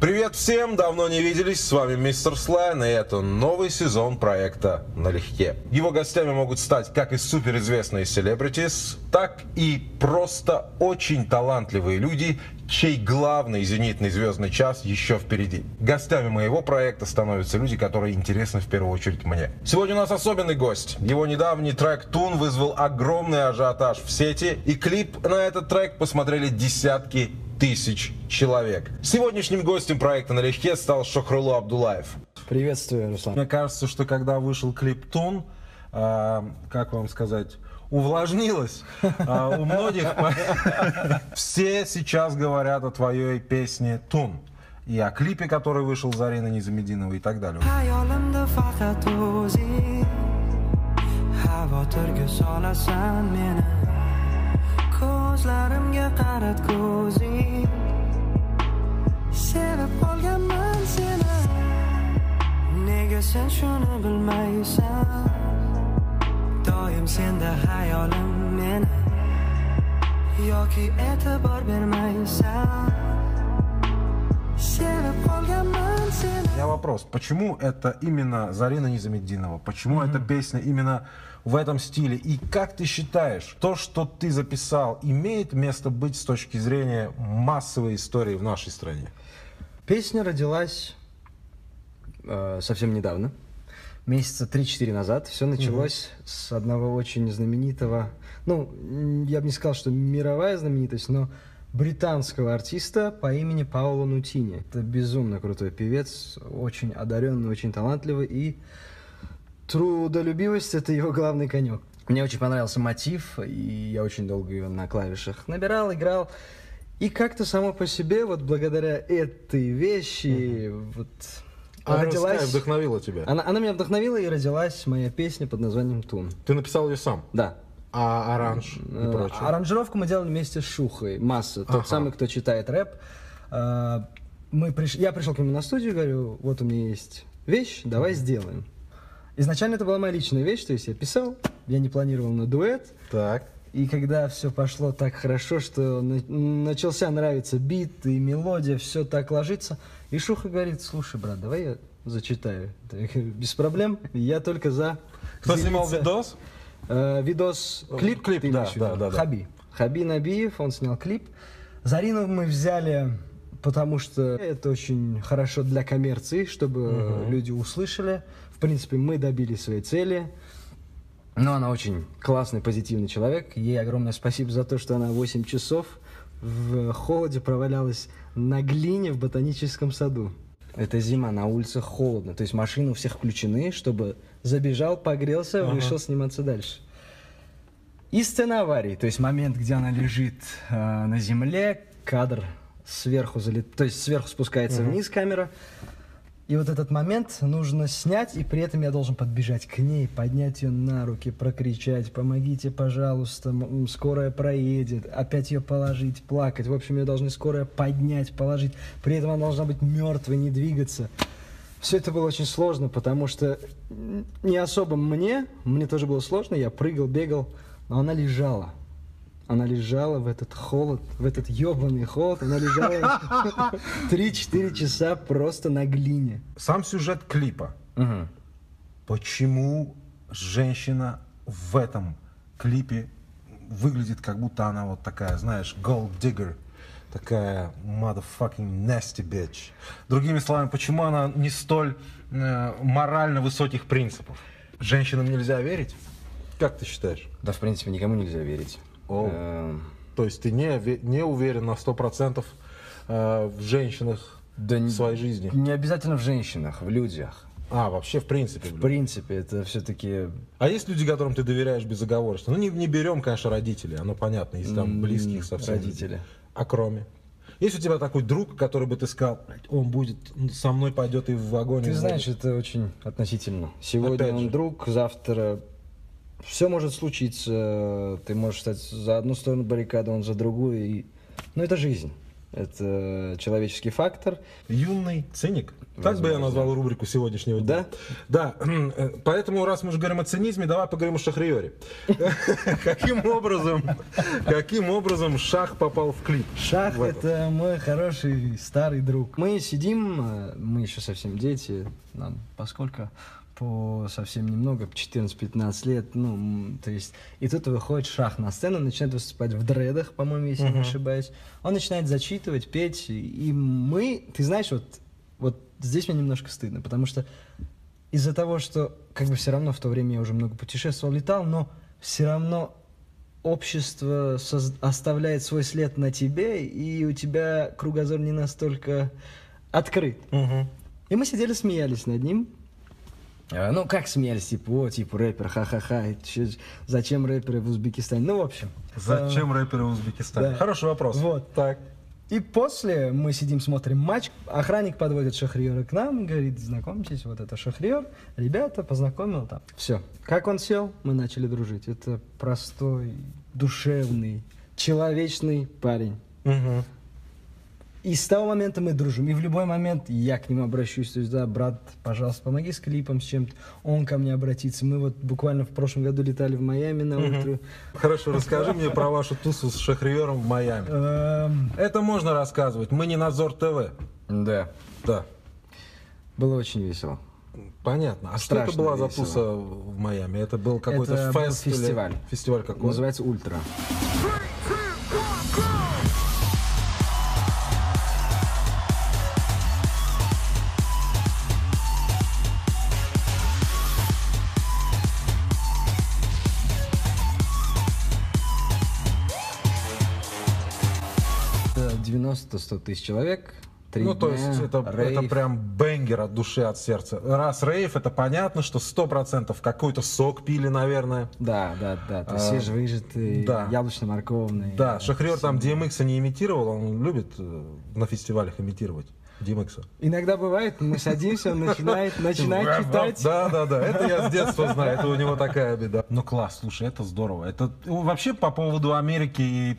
Привет всем, давно не виделись, с вами мистер Слайн, и это новый сезон проекта «Налегке». Его гостями могут стать как и суперизвестные селебритис, так и просто очень талантливые люди, чей главный зенитный звездный час еще впереди. Гостями моего проекта становятся люди, которые интересны в первую очередь мне. Сегодня у нас особенный гость. Его недавний трек «Тун» вызвал огромный ажиотаж в сети, и клип на этот трек посмотрели десятки тысяч человек. Сегодняшним гостем проекта «Налегке» стал Шохрулу Абдулаев. Приветствую, Руслан. Мне кажется, что когда вышел клип «Тун», э, как вам сказать, увлажнилось э, у многих. Все сейчас говорят о твоей песне «Тун» и о клипе, который вышел Зарина Низамединова и так далее. Hayolimda Ko'zlarimga qarat ko'zing. Sevib qolganman seni. Nega sen shuni bilmaysan? Doim senda hayolim meni. Yoki e'tibor bermaysan. Sevib qolganman меня вопрос, почему это именно Зарина Низамеддинова? Почему эта песня именно в этом стиле? И как ты считаешь, то, что ты записал, имеет место быть с точки зрения массовой истории в нашей стране? Песня родилась э, совсем недавно, месяца 3-4 назад. Все началось с одного очень знаменитого, ну, я бы не сказал, что мировая знаменитость, но британского артиста по имени Паоло Нутини. Это безумно крутой певец, очень одаренный, очень талантливый и трудолюбивость это его главный конек. Мне очень понравился мотив, и я очень долго ее на клавишах набирал, играл. И как-то само по себе, вот благодаря этой вещи, вот А родилась... Вдохновила тебя? Она, она меня вдохновила, и родилась моя песня под названием «Тун». Ты написал ее сам? Да. А оранж и Э, прочее? Аранжировку мы делали вместе с Шухой, Масса, тот Ага. самый, кто читает рэп. Э, Мы приш- Я пришел к нему на студию, говорю, вот у меня есть вещь, давай сделаем. Изначально это была моя личная вещь, то есть я писал, я не планировал на дуэт, Так. и когда все пошло так хорошо, что на- начался нравиться бит и мелодия, все так ложится, и Шуха говорит, слушай, брат, давай я зачитаю. Я говорю, Без проблем, я только за. Кто снимал Делиться. видос? Э, видос, клип, клип, ты да, да, да, да. Хаби. Хаби Набиев, он снял клип. Зарину мы взяли, потому что это очень хорошо для коммерции, чтобы люди услышали. В принципе, мы добились своей цели. Но она очень классный, позитивный человек. Ей огромное спасибо за то, что она 8 часов в холоде провалялась на глине в ботаническом саду. Это зима, на улице холодно. То есть машины у всех включены, чтобы забежал, погрелся, вышел сниматься дальше. И сцена аварии, то есть момент, где она лежит э, на земле, кадр сверху залет, то есть сверху спускается вниз камера, и вот этот момент нужно снять, и при этом я должен подбежать к ней, поднять ее на руки, прокричать, помогите, пожалуйста, скорая проедет, опять ее положить, плакать. В общем, ее должны скорая поднять, положить. При этом она должна быть мертвой, не двигаться. Все это было очень сложно, потому что не особо мне, мне тоже было сложно, я прыгал, бегал, но она лежала. Она лежала в этот холод, в этот ебаный холод, она лежала 3-4 часа просто на глине. Сам сюжет клипа. Почему женщина в этом клипе выглядит, как будто она вот такая, знаешь, gold digger, такая motherfucking nasty bitch. Другими словами, почему она не столь э, морально высоких принципов? Женщинам нельзя верить? Как ты считаешь? Да, в принципе, никому нельзя верить. О. Эм, То есть ты не, не уверен на 100% э, в женщинах Да в своей жизни? Не обязательно в женщинах, в людях. А, вообще, в принципе. В блин. принципе, это все-таки... А есть люди, которым ты доверяешь безоговорочно? Ну, не, не берем, конечно, родителей, оно понятно, если там близких совсем. родители. А кроме? Есть у тебя такой друг, который бы ты сказал, «Блядь, он будет, со мной пойдет и в вагоне. Ты знаешь, воду». это очень относительно. Сегодня Опять он же. друг, завтра все может случиться. Ты можешь стать за одну сторону баррикады, он за другую. И... Ну, это жизнь. Это человеческий фактор. Юный циник. Так бы я назвал рубрику сегодняшнего дня. Да. э, Поэтому, раз мы уже говорим о цинизме, давай поговорим о Шахриоре. Каким образом, каким образом Шах попал в клип? Шах это мой хороший старый друг. Мы сидим, э, мы еще совсем дети, нам поскольку по совсем немного, 14-15 лет, ну, то есть, и тут выходит Шах на сцену, начинает выступать в дредах, по-моему, если я не ошибаюсь. Он начинает зачитывать, петь, и мы, ты знаешь, вот, вот здесь мне немножко стыдно, потому что из-за того, что как бы все равно в то время я уже много путешествовал, летал, но все равно общество соз- оставляет свой след на тебе, и у тебя кругозор не настолько открыт. И мы сидели, смеялись над ним. А, Ну, как смеялись, типа, о, типа, рэпер, ха-ха-ха, зачем рэперы в Узбекистане? Ну, в общем. Зачем рэперы Узбекистана? да. Хороший вопрос. Вот. Так. И после мы сидим, смотрим матч. Охранник подводит Шахриора к нам, говорит, знакомьтесь, вот это Шахриор. Ребята, познакомил там. Все. Как он сел, мы начали дружить. Это простой, душевный, человечный парень. Мгм. И с того момента мы дружим. И в любой момент я к нему обращусь. То есть, да, брат, пожалуйста, помоги с клипом, с чем-то. Он ко мне обратится. Мы вот буквально в прошлом году летали в Майами на ультру. Хорошо, расскажи мне про вашу тусу с Шахриором в Майами. Эм, Это можно рассказывать. Мы не Назор ТВ. Да. Да. Было очень весело. Понятно. А что это Страшно была за туса в Майами? Это был какой-то фест или- фестиваль. Фестиваль какой? Называется Ультра. Это 90-100 тысяч человек. Три Ну, то дня, есть это, рейв. это прям бенгер от души, от сердца. Раз рейв, это понятно, что сто процентов какой-то сок пили, наверное. Да, да, да. То А, свежевыжатый, да. яблочно-морковный. Да, Шахриор там DMX не имитировал, он любит э, на фестивалях имитировать DMX. Иногда бывает, мы садимся, он начинает, начинает читать. Да, да, да, это я с детства знаю, это у него такая беда. Ну класс, слушай, это здорово. Это ну, вообще по поводу Америки и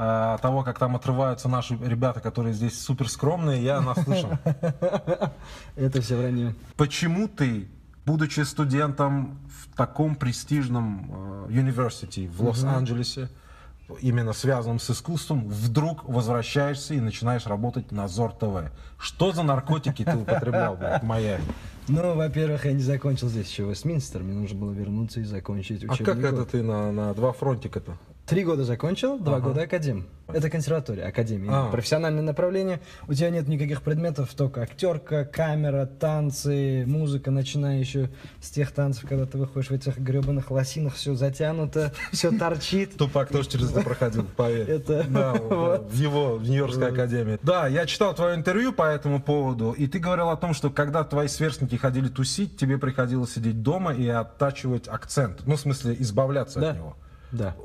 э, того, как там отрываются наши ребята, которые здесь супер скромные, я наслышан. Это все вранье. Почему ты, будучи студентом в таком престижном э, университете в Лос-Анджелесе, именно связанном с искусством, вдруг возвращаешься и начинаешь работать на Зор ТВ? Что за наркотики ты употреблял блядь, Майами? Ну, во-первых, я не закончил здесь еще Вестминстер, мне нужно было вернуться и закончить А учебный как это ты на, на два фронтика-то? Три года закончил, два года академ. Это консерватория, академия. А. Профессиональное направление. У тебя нет никаких предметов, только актерка, камера, танцы, музыка, начиная еще с тех танцев, когда ты выходишь в этих гребаных лосинах, все затянуто, все торчит. Тупак тоже через это проходил, поверь. Это- Да, вот, его, в Нью-Йоркской академии. Да, я читал твое интервью по этому поводу, и ты говорил о том, что когда твои сверстники ходили тусить, тебе приходилось сидеть дома и оттачивать акцент. Ну, в смысле, избавляться Да. от него. Да.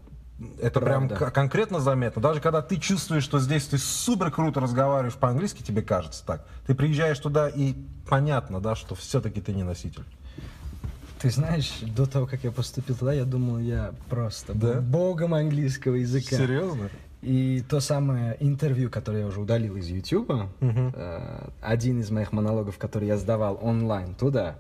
Это прям Правда. к- конкретно заметно. Даже когда ты чувствуешь, что здесь ты супер круто разговариваешь по-английски, тебе кажется так. Ты приезжаешь туда и понятно, да, что все-таки ты не носитель. Ты знаешь, до того, как я поступил туда, я думал, я просто был Да? богом английского языка. Серьезно? И то самое интервью, которое я уже удалил из YouTube, один из моих монологов, который я сдавал онлайн туда,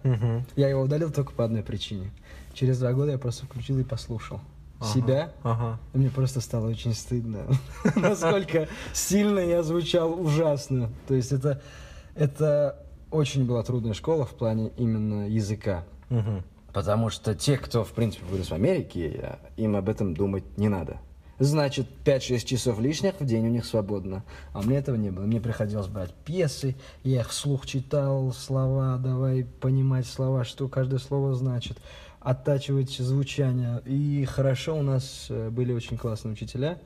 я его удалил только по одной причине. Через два года я просто включил и послушал себя, Ага. и мне просто стало очень стыдно, насколько сильно я звучал ужасно. То есть это, это очень была трудная школа в плане именно языка. Потому что те, кто, в принципе, вырос в Америке, им об этом думать не надо. Значит, 5-6 часов лишних в день у них свободно. А мне этого не было. Мне приходилось брать пьесы, я их вслух читал, слова, давай понимать слова, что каждое слово значит, оттачивать звучание. И хорошо, у нас э, были очень классные учителя.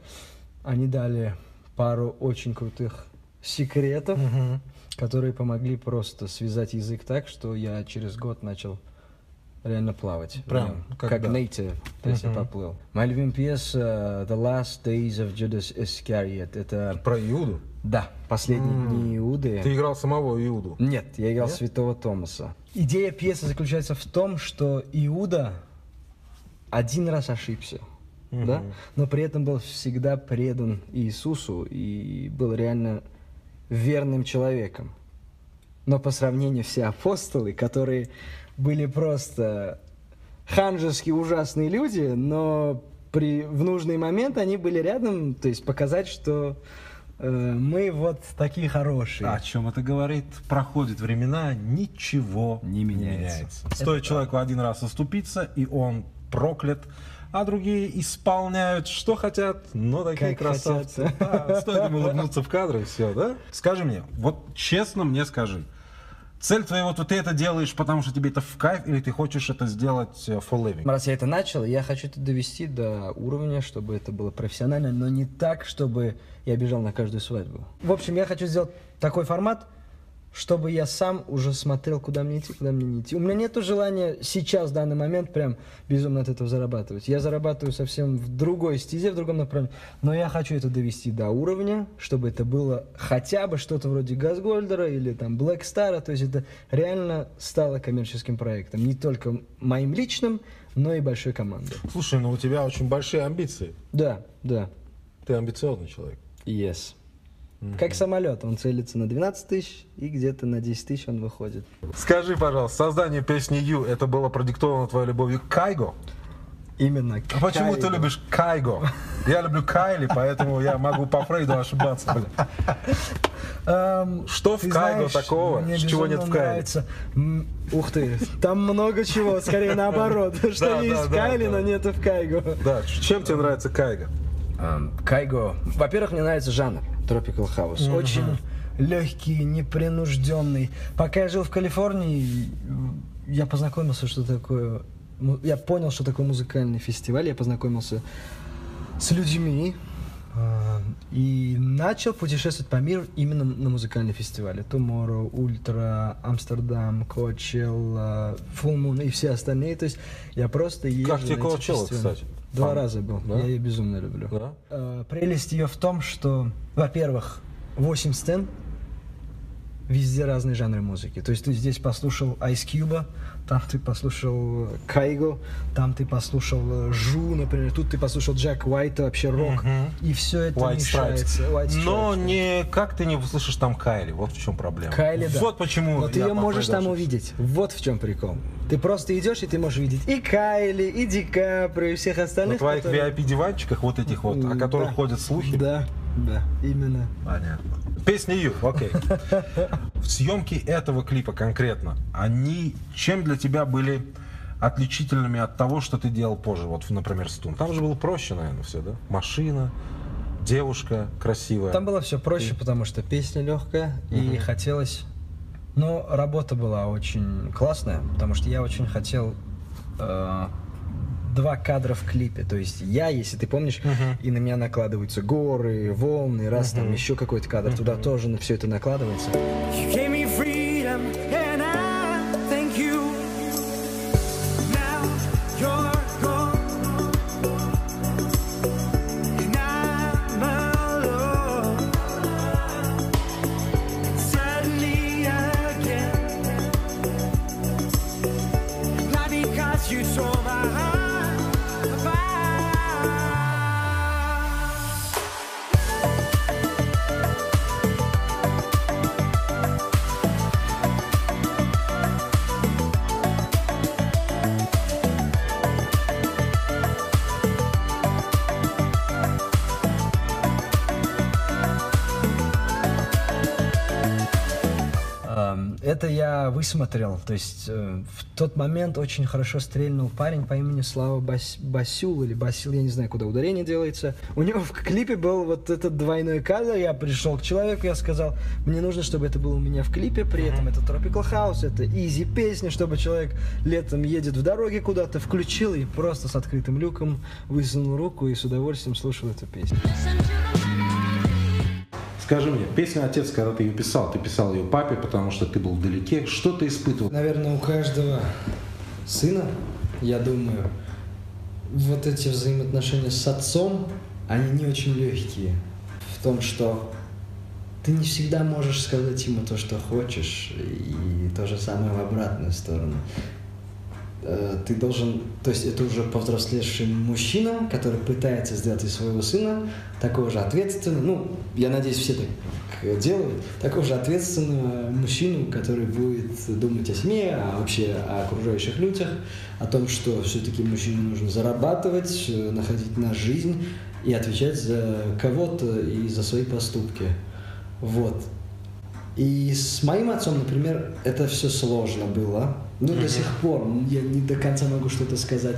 Они дали пару очень крутых секретов, которые помогли просто связать язык так, что я через год начал реально плавать. Прям, как как native, то есть я поплыл. Моя любимая пьеса The Last Days of Judas Iscariot. Это, Про Иуду? Да, последние дни Иуды. Ты играл самого Иуду? Нет, я играл святого Томаса. Идея пьесы заключается в том, что Иуда один раз ошибся. да, но при этом был всегда предан Иисусу и был реально верным человеком. Но по сравнению все апостолы, которые были просто ханжеские ужасные люди, но при, в нужный момент они были рядом, то есть показать, что мы вот такие хорошие. О чем это говорит? Проходят времена, ничего Не меняется. Стоит человеку один раз оступиться, и он проклят, а другие исполняют, что хотят, но такие Как красавцы. хотят. Да, стоит им улыбнуться в кадр, и все, да? Скажи мне, вот честно мне скажи, цель твоя, вот ты это делаешь, потому что тебе это в кайф, или ты хочешь это сделать э, for living? Раз я это начал, я хочу это довести до уровня, чтобы это было профессионально, но не так, чтобы я бежал на каждую свадьбу. В общем, я хочу сделать такой формат, чтобы я сам уже смотрел, куда мне идти, куда мне не идти. У меня нет желания сейчас, в данный момент, прям безумно от этого зарабатывать. Я зарабатываю совсем в другой стезе, в другом направлении. Но я хочу это довести до уровня, чтобы это было хотя бы что-то вроде Газгольдера или там Black Star. То есть это реально стало коммерческим проектом. Не только моим личным, но и большой командой. Слушай, ну у тебя очень большие амбиции. Да, да. Ты амбициозный человек. Yes. Как самолет, он целится на 12 тысяч, и где-то на 10 тысяч он выходит. Скажи, пожалуйста, создание песни «Ю» это было продиктовано твоей любовью к Кайго? Именно. А почему ты Кайго. любишь Кайго? Я люблю Кайли, поэтому я могу по Фрейду ошибаться. блин. Эм, Что в Кайго знаешь, такого, мне чего нет в Кайле? нравится. М, Ух ты, там много чего, скорее наоборот. Да, Что есть да, в да, Кайле, да. но нету в Кайго. Да, чем тебе нравится Кайго? Эм, Кайго. Во-первых, мне нравится жанр Tropical House. Очень легкий, непринужденный. Пока я жил в Калифорнии, я познакомился, что такое... Я понял, что такое музыкальный фестиваль. Я познакомился с людьми э, и начал путешествовать по миру именно на музыкальные фестивали. Tomorrow, Ультра, Амстердам, Coachella, Full Moon и все остальные. То есть я просто езжу Как тебе фестивали. кстати? Два Фан. раза был. Да? Я ее безумно люблю. Да? Э, Прелесть ее в том, что, во-первых, 8 сцен, везде разные жанры музыки. То есть ты здесь послушал Ice Cube, там ты послушал Кайго, там ты послушал э, Жу, например, тут ты послушал Джек Уайта, вообще рок, и все это White мешается. Stripes. White Но Stripes. не как ты не услышишь там Кайли, вот в чем проблема. Кайли, да. Вот почему Но ты ее можешь там увидеть. Вот в чем прикол. Ты просто идешь, и ты можешь увидеть и Кайли, и Ди Каприо, и всех На остальных. твоих которые- VIP-диванчиках вот этих вот, о которых Да. ходят слухи. Да, да, именно. Понятно. Песня Ю, окей. Съемки этого клипа конкретно, они чем для тебя были отличительными от того, что ты делал позже, вот, например, Стун? Там же было проще, наверное, все, да? Машина, девушка красивая. Там было все проще, потому что песня легкая, и хотелось... Но работа была очень классная, потому что я очень хотел э, два кадра в клипе. То есть я, если ты помнишь, и на меня накладываются горы, волны, раз там еще какой-то кадр, туда тоже на все это накладывается. You Это я высмотрел. То есть э, в тот момент очень хорошо стрельнул парень по имени Слава Бас- Басюл или Басил, я не знаю, куда ударение делается. У него в клипе был вот этот двойной кадр. Я пришел к человеку, я сказал, мне нужно, чтобы это было у меня в клипе. При этом это Tropical House, это изи песня, чтобы человек летом едет в дороге куда-то, включил и просто с открытым люком высунул руку и с удовольствием слушал эту песню. Скажи мне, песня «Отец», когда ты ее писал, ты писал ее папе, потому что ты был вдалеке, что ты испытывал? Наверное, у каждого сына, я думаю, вот эти взаимоотношения с отцом, они не очень легкие. В том, что ты не всегда можешь сказать ему то, что хочешь, и то же самое в обратную сторону. Э, ты должен, то есть это уже повзрослевший мужчина, который пытается сделать из своего сына такого же ответственного, ну, я надеюсь, все так делают, такого же ответственного мужчину, который будет думать о семье, а вообще о окружающих людях, о том, что все-таки мужчине нужно зарабатывать, э, находить на жизнь и отвечать за кого-то и за свои поступки. Вот. И с моим отцом, например, это все сложно было. Ну, до сих пор я не до конца могу что-то сказать.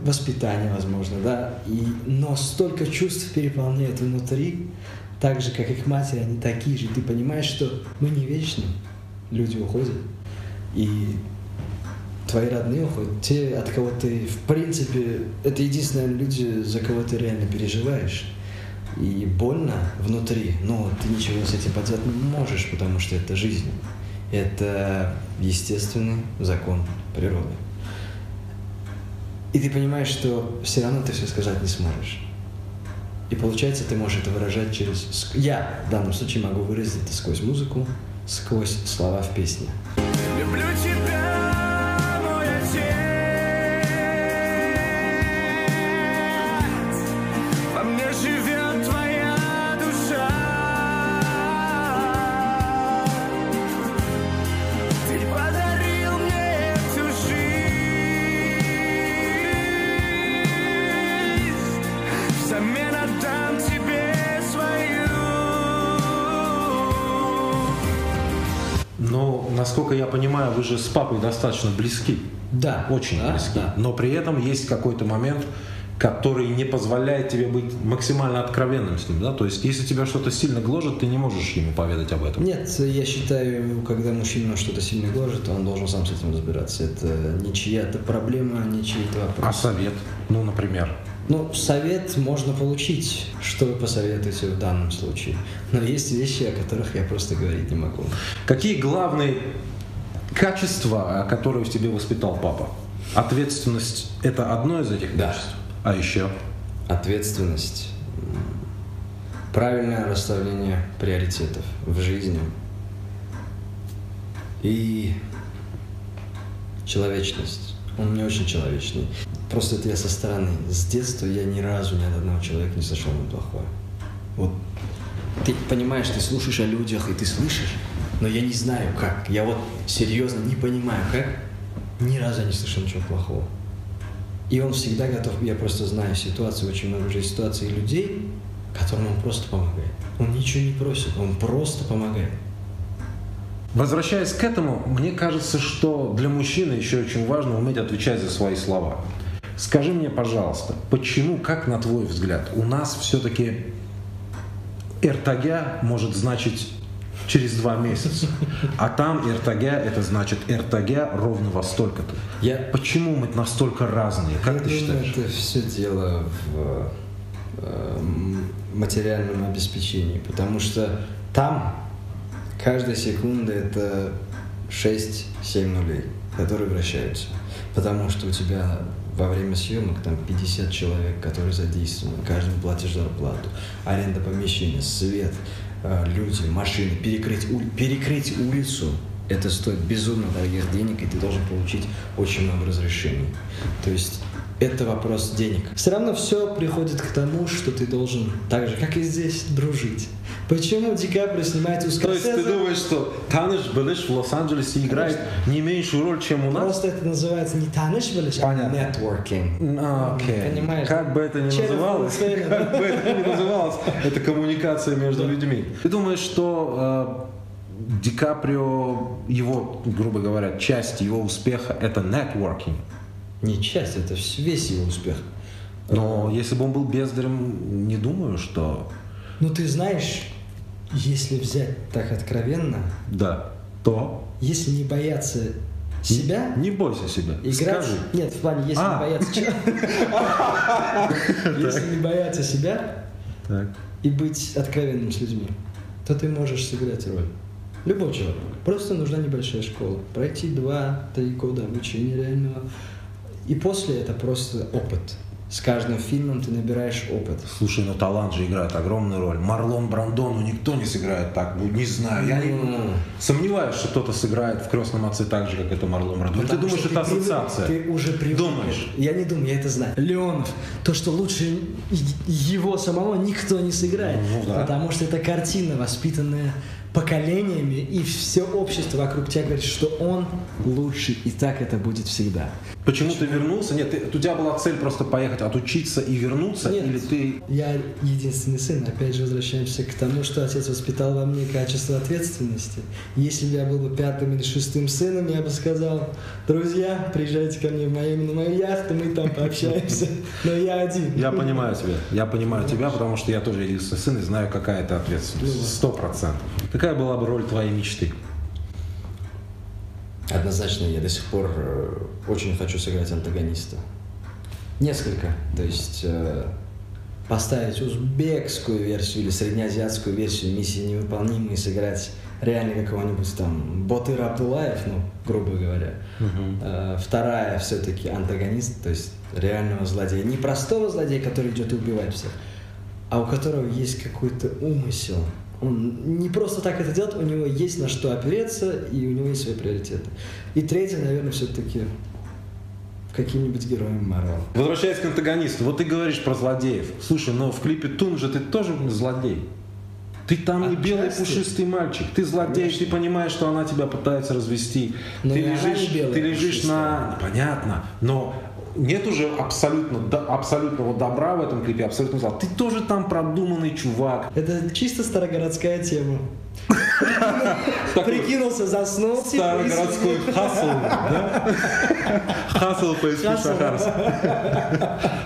Воспитание, возможно, да. И, но столько чувств переполняет внутри, так же, как их матери, они такие же. Ты понимаешь, что мы не вечны, люди уходят. И твои родные уходят, те, от кого ты, в принципе, это единственные люди, за кого ты реально переживаешь. И больно внутри, но ты ничего с этим поделать не можешь, потому что это жизнь. Это естественный закон природы. И ты понимаешь, что все равно ты все сказать не сможешь. И получается, ты можешь это выражать через... Я в данном случае могу выразить это сквозь музыку, сквозь слова в песне. Люблю тебя, с папой достаточно близки. Да. Очень да, близки. да. Но при этом есть какой-то момент, который не позволяет тебе быть максимально откровенным с ним. Да? То есть, если тебя что-то сильно гложет, ты не можешь ему поведать об этом. Нет, я считаю, когда мужчина что-то сильно гложет, он должен сам с этим разбираться. Это не чья-то проблема, не чей-то А вопрос. совет? Ну, например. Ну, совет можно получить, что вы посоветуете в данном случае. Но есть вещи, о которых я просто говорить не могу. Какие главные качества, которые в тебе воспитал папа? Ответственность – это одно из этих Да. качеств? А еще? Ответственность, правильное расставление приоритетов в жизни и человечность. Он мне очень человечный. Просто это я со стороны. С детства я ни разу ни от одного человека не слышал ему плохое. Вот ты понимаешь, ты слушаешь о людях, и ты слышишь, но я не знаю как. Я вот серьезно не понимаю как. Ни разу не слышал ничего плохого. И он всегда готов, я просто знаю ситуации, очень много уже ситуаций людей, которым он просто помогает. Он ничего не просит, он просто помогает. Возвращаясь к этому, мне кажется, что для мужчины еще очень важно уметь отвечать за свои слова. Скажи мне, пожалуйста, почему, как на твой взгляд, у нас все-таки эртагя может значить через два месяца, а там эртагя это значит эртагя ровно во столько-то. Я, Почему мы настолько разные? Как я ты думаю, считаешь? это все дело в э, материальном обеспечении, потому что там каждая секунда это 6-7 нулей, которые вращаются. Потому что у тебя во время съемок там 50 человек, которые задействованы, каждому платишь зарплату, аренда помещения, свет, люди, машины, перекрыть, перекрыть улицу, это стоит безумно дорогих денег, и ты должен получить очень много разрешений. То есть это вопрос денег. Все равно все приходит к тому, что ты должен, так же, как и здесь, дружить. Почему Ди Каприо снимает у То есть ты Скорсезе? думаешь, что Таныш Белыш в Лос-Анджелесе играет не меньшую роль, чем у нас? Просто это называется не таныш, а Понятно. networking. А, Окей. Понимаешь, Как бы это ни через называлось, как бы это ни называлось, это коммуникация между людьми. Ты думаешь, что э, Ди Каприо, его, грубо говоря, часть его успеха это нетворкинг. Не часть, это весь его успех. Но если бы он был бездарем, не думаю, что Ну ты знаешь, если взять так откровенно, да, то если не бояться себя, не бойся себя. играть... Скажи. Нет, в плане, если А. не бояться Если не бояться себя и быть откровенным с людьми, то ты можешь сыграть роль. Любой человек. Просто нужна небольшая школа. Пройти два-три года обучения реального. И после это просто опыт. С каждым фильмом ты набираешь опыт. Слушай, ну талант же играет огромную роль. Марлон Брандо, ну никто не сыграет так. Ну, не знаю. Я не- Ну. сомневаюсь, что кто-то сыграет в крестном отце так же, как это Марлон Брандо. Или ты думаешь, что это привык- ассоциация? Ты уже привык. Думаешь? Я не думаю, я это знаю. Леонов, то, что лучше его самого никто не сыграет. Ну да. Потому что это картина, воспитанная поколениями, и все общество вокруг тебя говорит, что он лучший, и так это будет всегда. Почему ты вернулся? Нет, ты- у тебя была цель просто поехать, отучиться и вернуться? Нет. Или ты... Я единственный сын. Опять же, возвращаемся к тому, что отец воспитал во мне качество ответственности. Если бы я был бы пятым или шестым сыном, я бы сказал, друзья, приезжайте ко мне в Майами на мою яхту, мы там пообщаемся. Но я один. Я понимаю тебя. Я понимаю тебя, потому что я тоже единственный сын и знаю, какая это ответственность. Сто процентов. Какая была бы роль твоей мечты? Однозначно, я до сих пор э, очень хочу сыграть антагониста. Несколько. То есть э, поставить узбекскую версию или среднеазиатскую версию миссии невыполнимой и сыграть реально какого-нибудь там Ботыр Абдулаев, ну, грубо говоря. Э, вторая все-таки антагонист, то есть реального злодея. Не простого злодея, который идет убивать всех, а у которого есть какой-то умысел. Он не просто так это делает, у него есть на что опереться, и у него есть свои приоритеты. И третье, наверное, все-таки каким-нибудь героем Марвел. Возвращаясь к антагонисту, вот ты говоришь про злодеев. Слушай, но в клипе Тун же ты тоже злодей. Ты там не белый пушистый мальчик. Ты злодей, ты понимаешь, что она тебя пытается развести. Но ты лежишь, белая ты лежишь пушистая. на... Понятно, но нет уже абсолютно, до- абсолютного добра в этом клипе, абсолютно зла. Ты тоже там продуманный чувак. Это чисто старогородская тема. Прикинулся, заснул. типа, Старогородской хасл, да? Хасл по.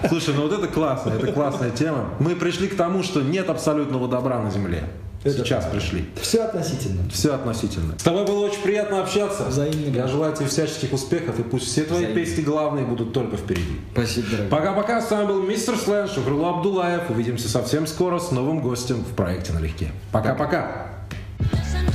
Слушай, ну вот это классно, это классная тема. Мы пришли к тому, что нет абсолютного добра на земле. Это Сейчас пришли. Все относительно. Все относительно. С тобой было очень приятно общаться. Взаимно. Я желаю тебе всяческих успехов, и пусть все твои Взаимно. песни главные будут только впереди. Спасибо, дорогой. Пока-пока, с вами был мистер Слэн, Шухрулла Абдулаев. Увидимся совсем скоро с новым гостем в проекте «Налегке». Пока-пока. Listen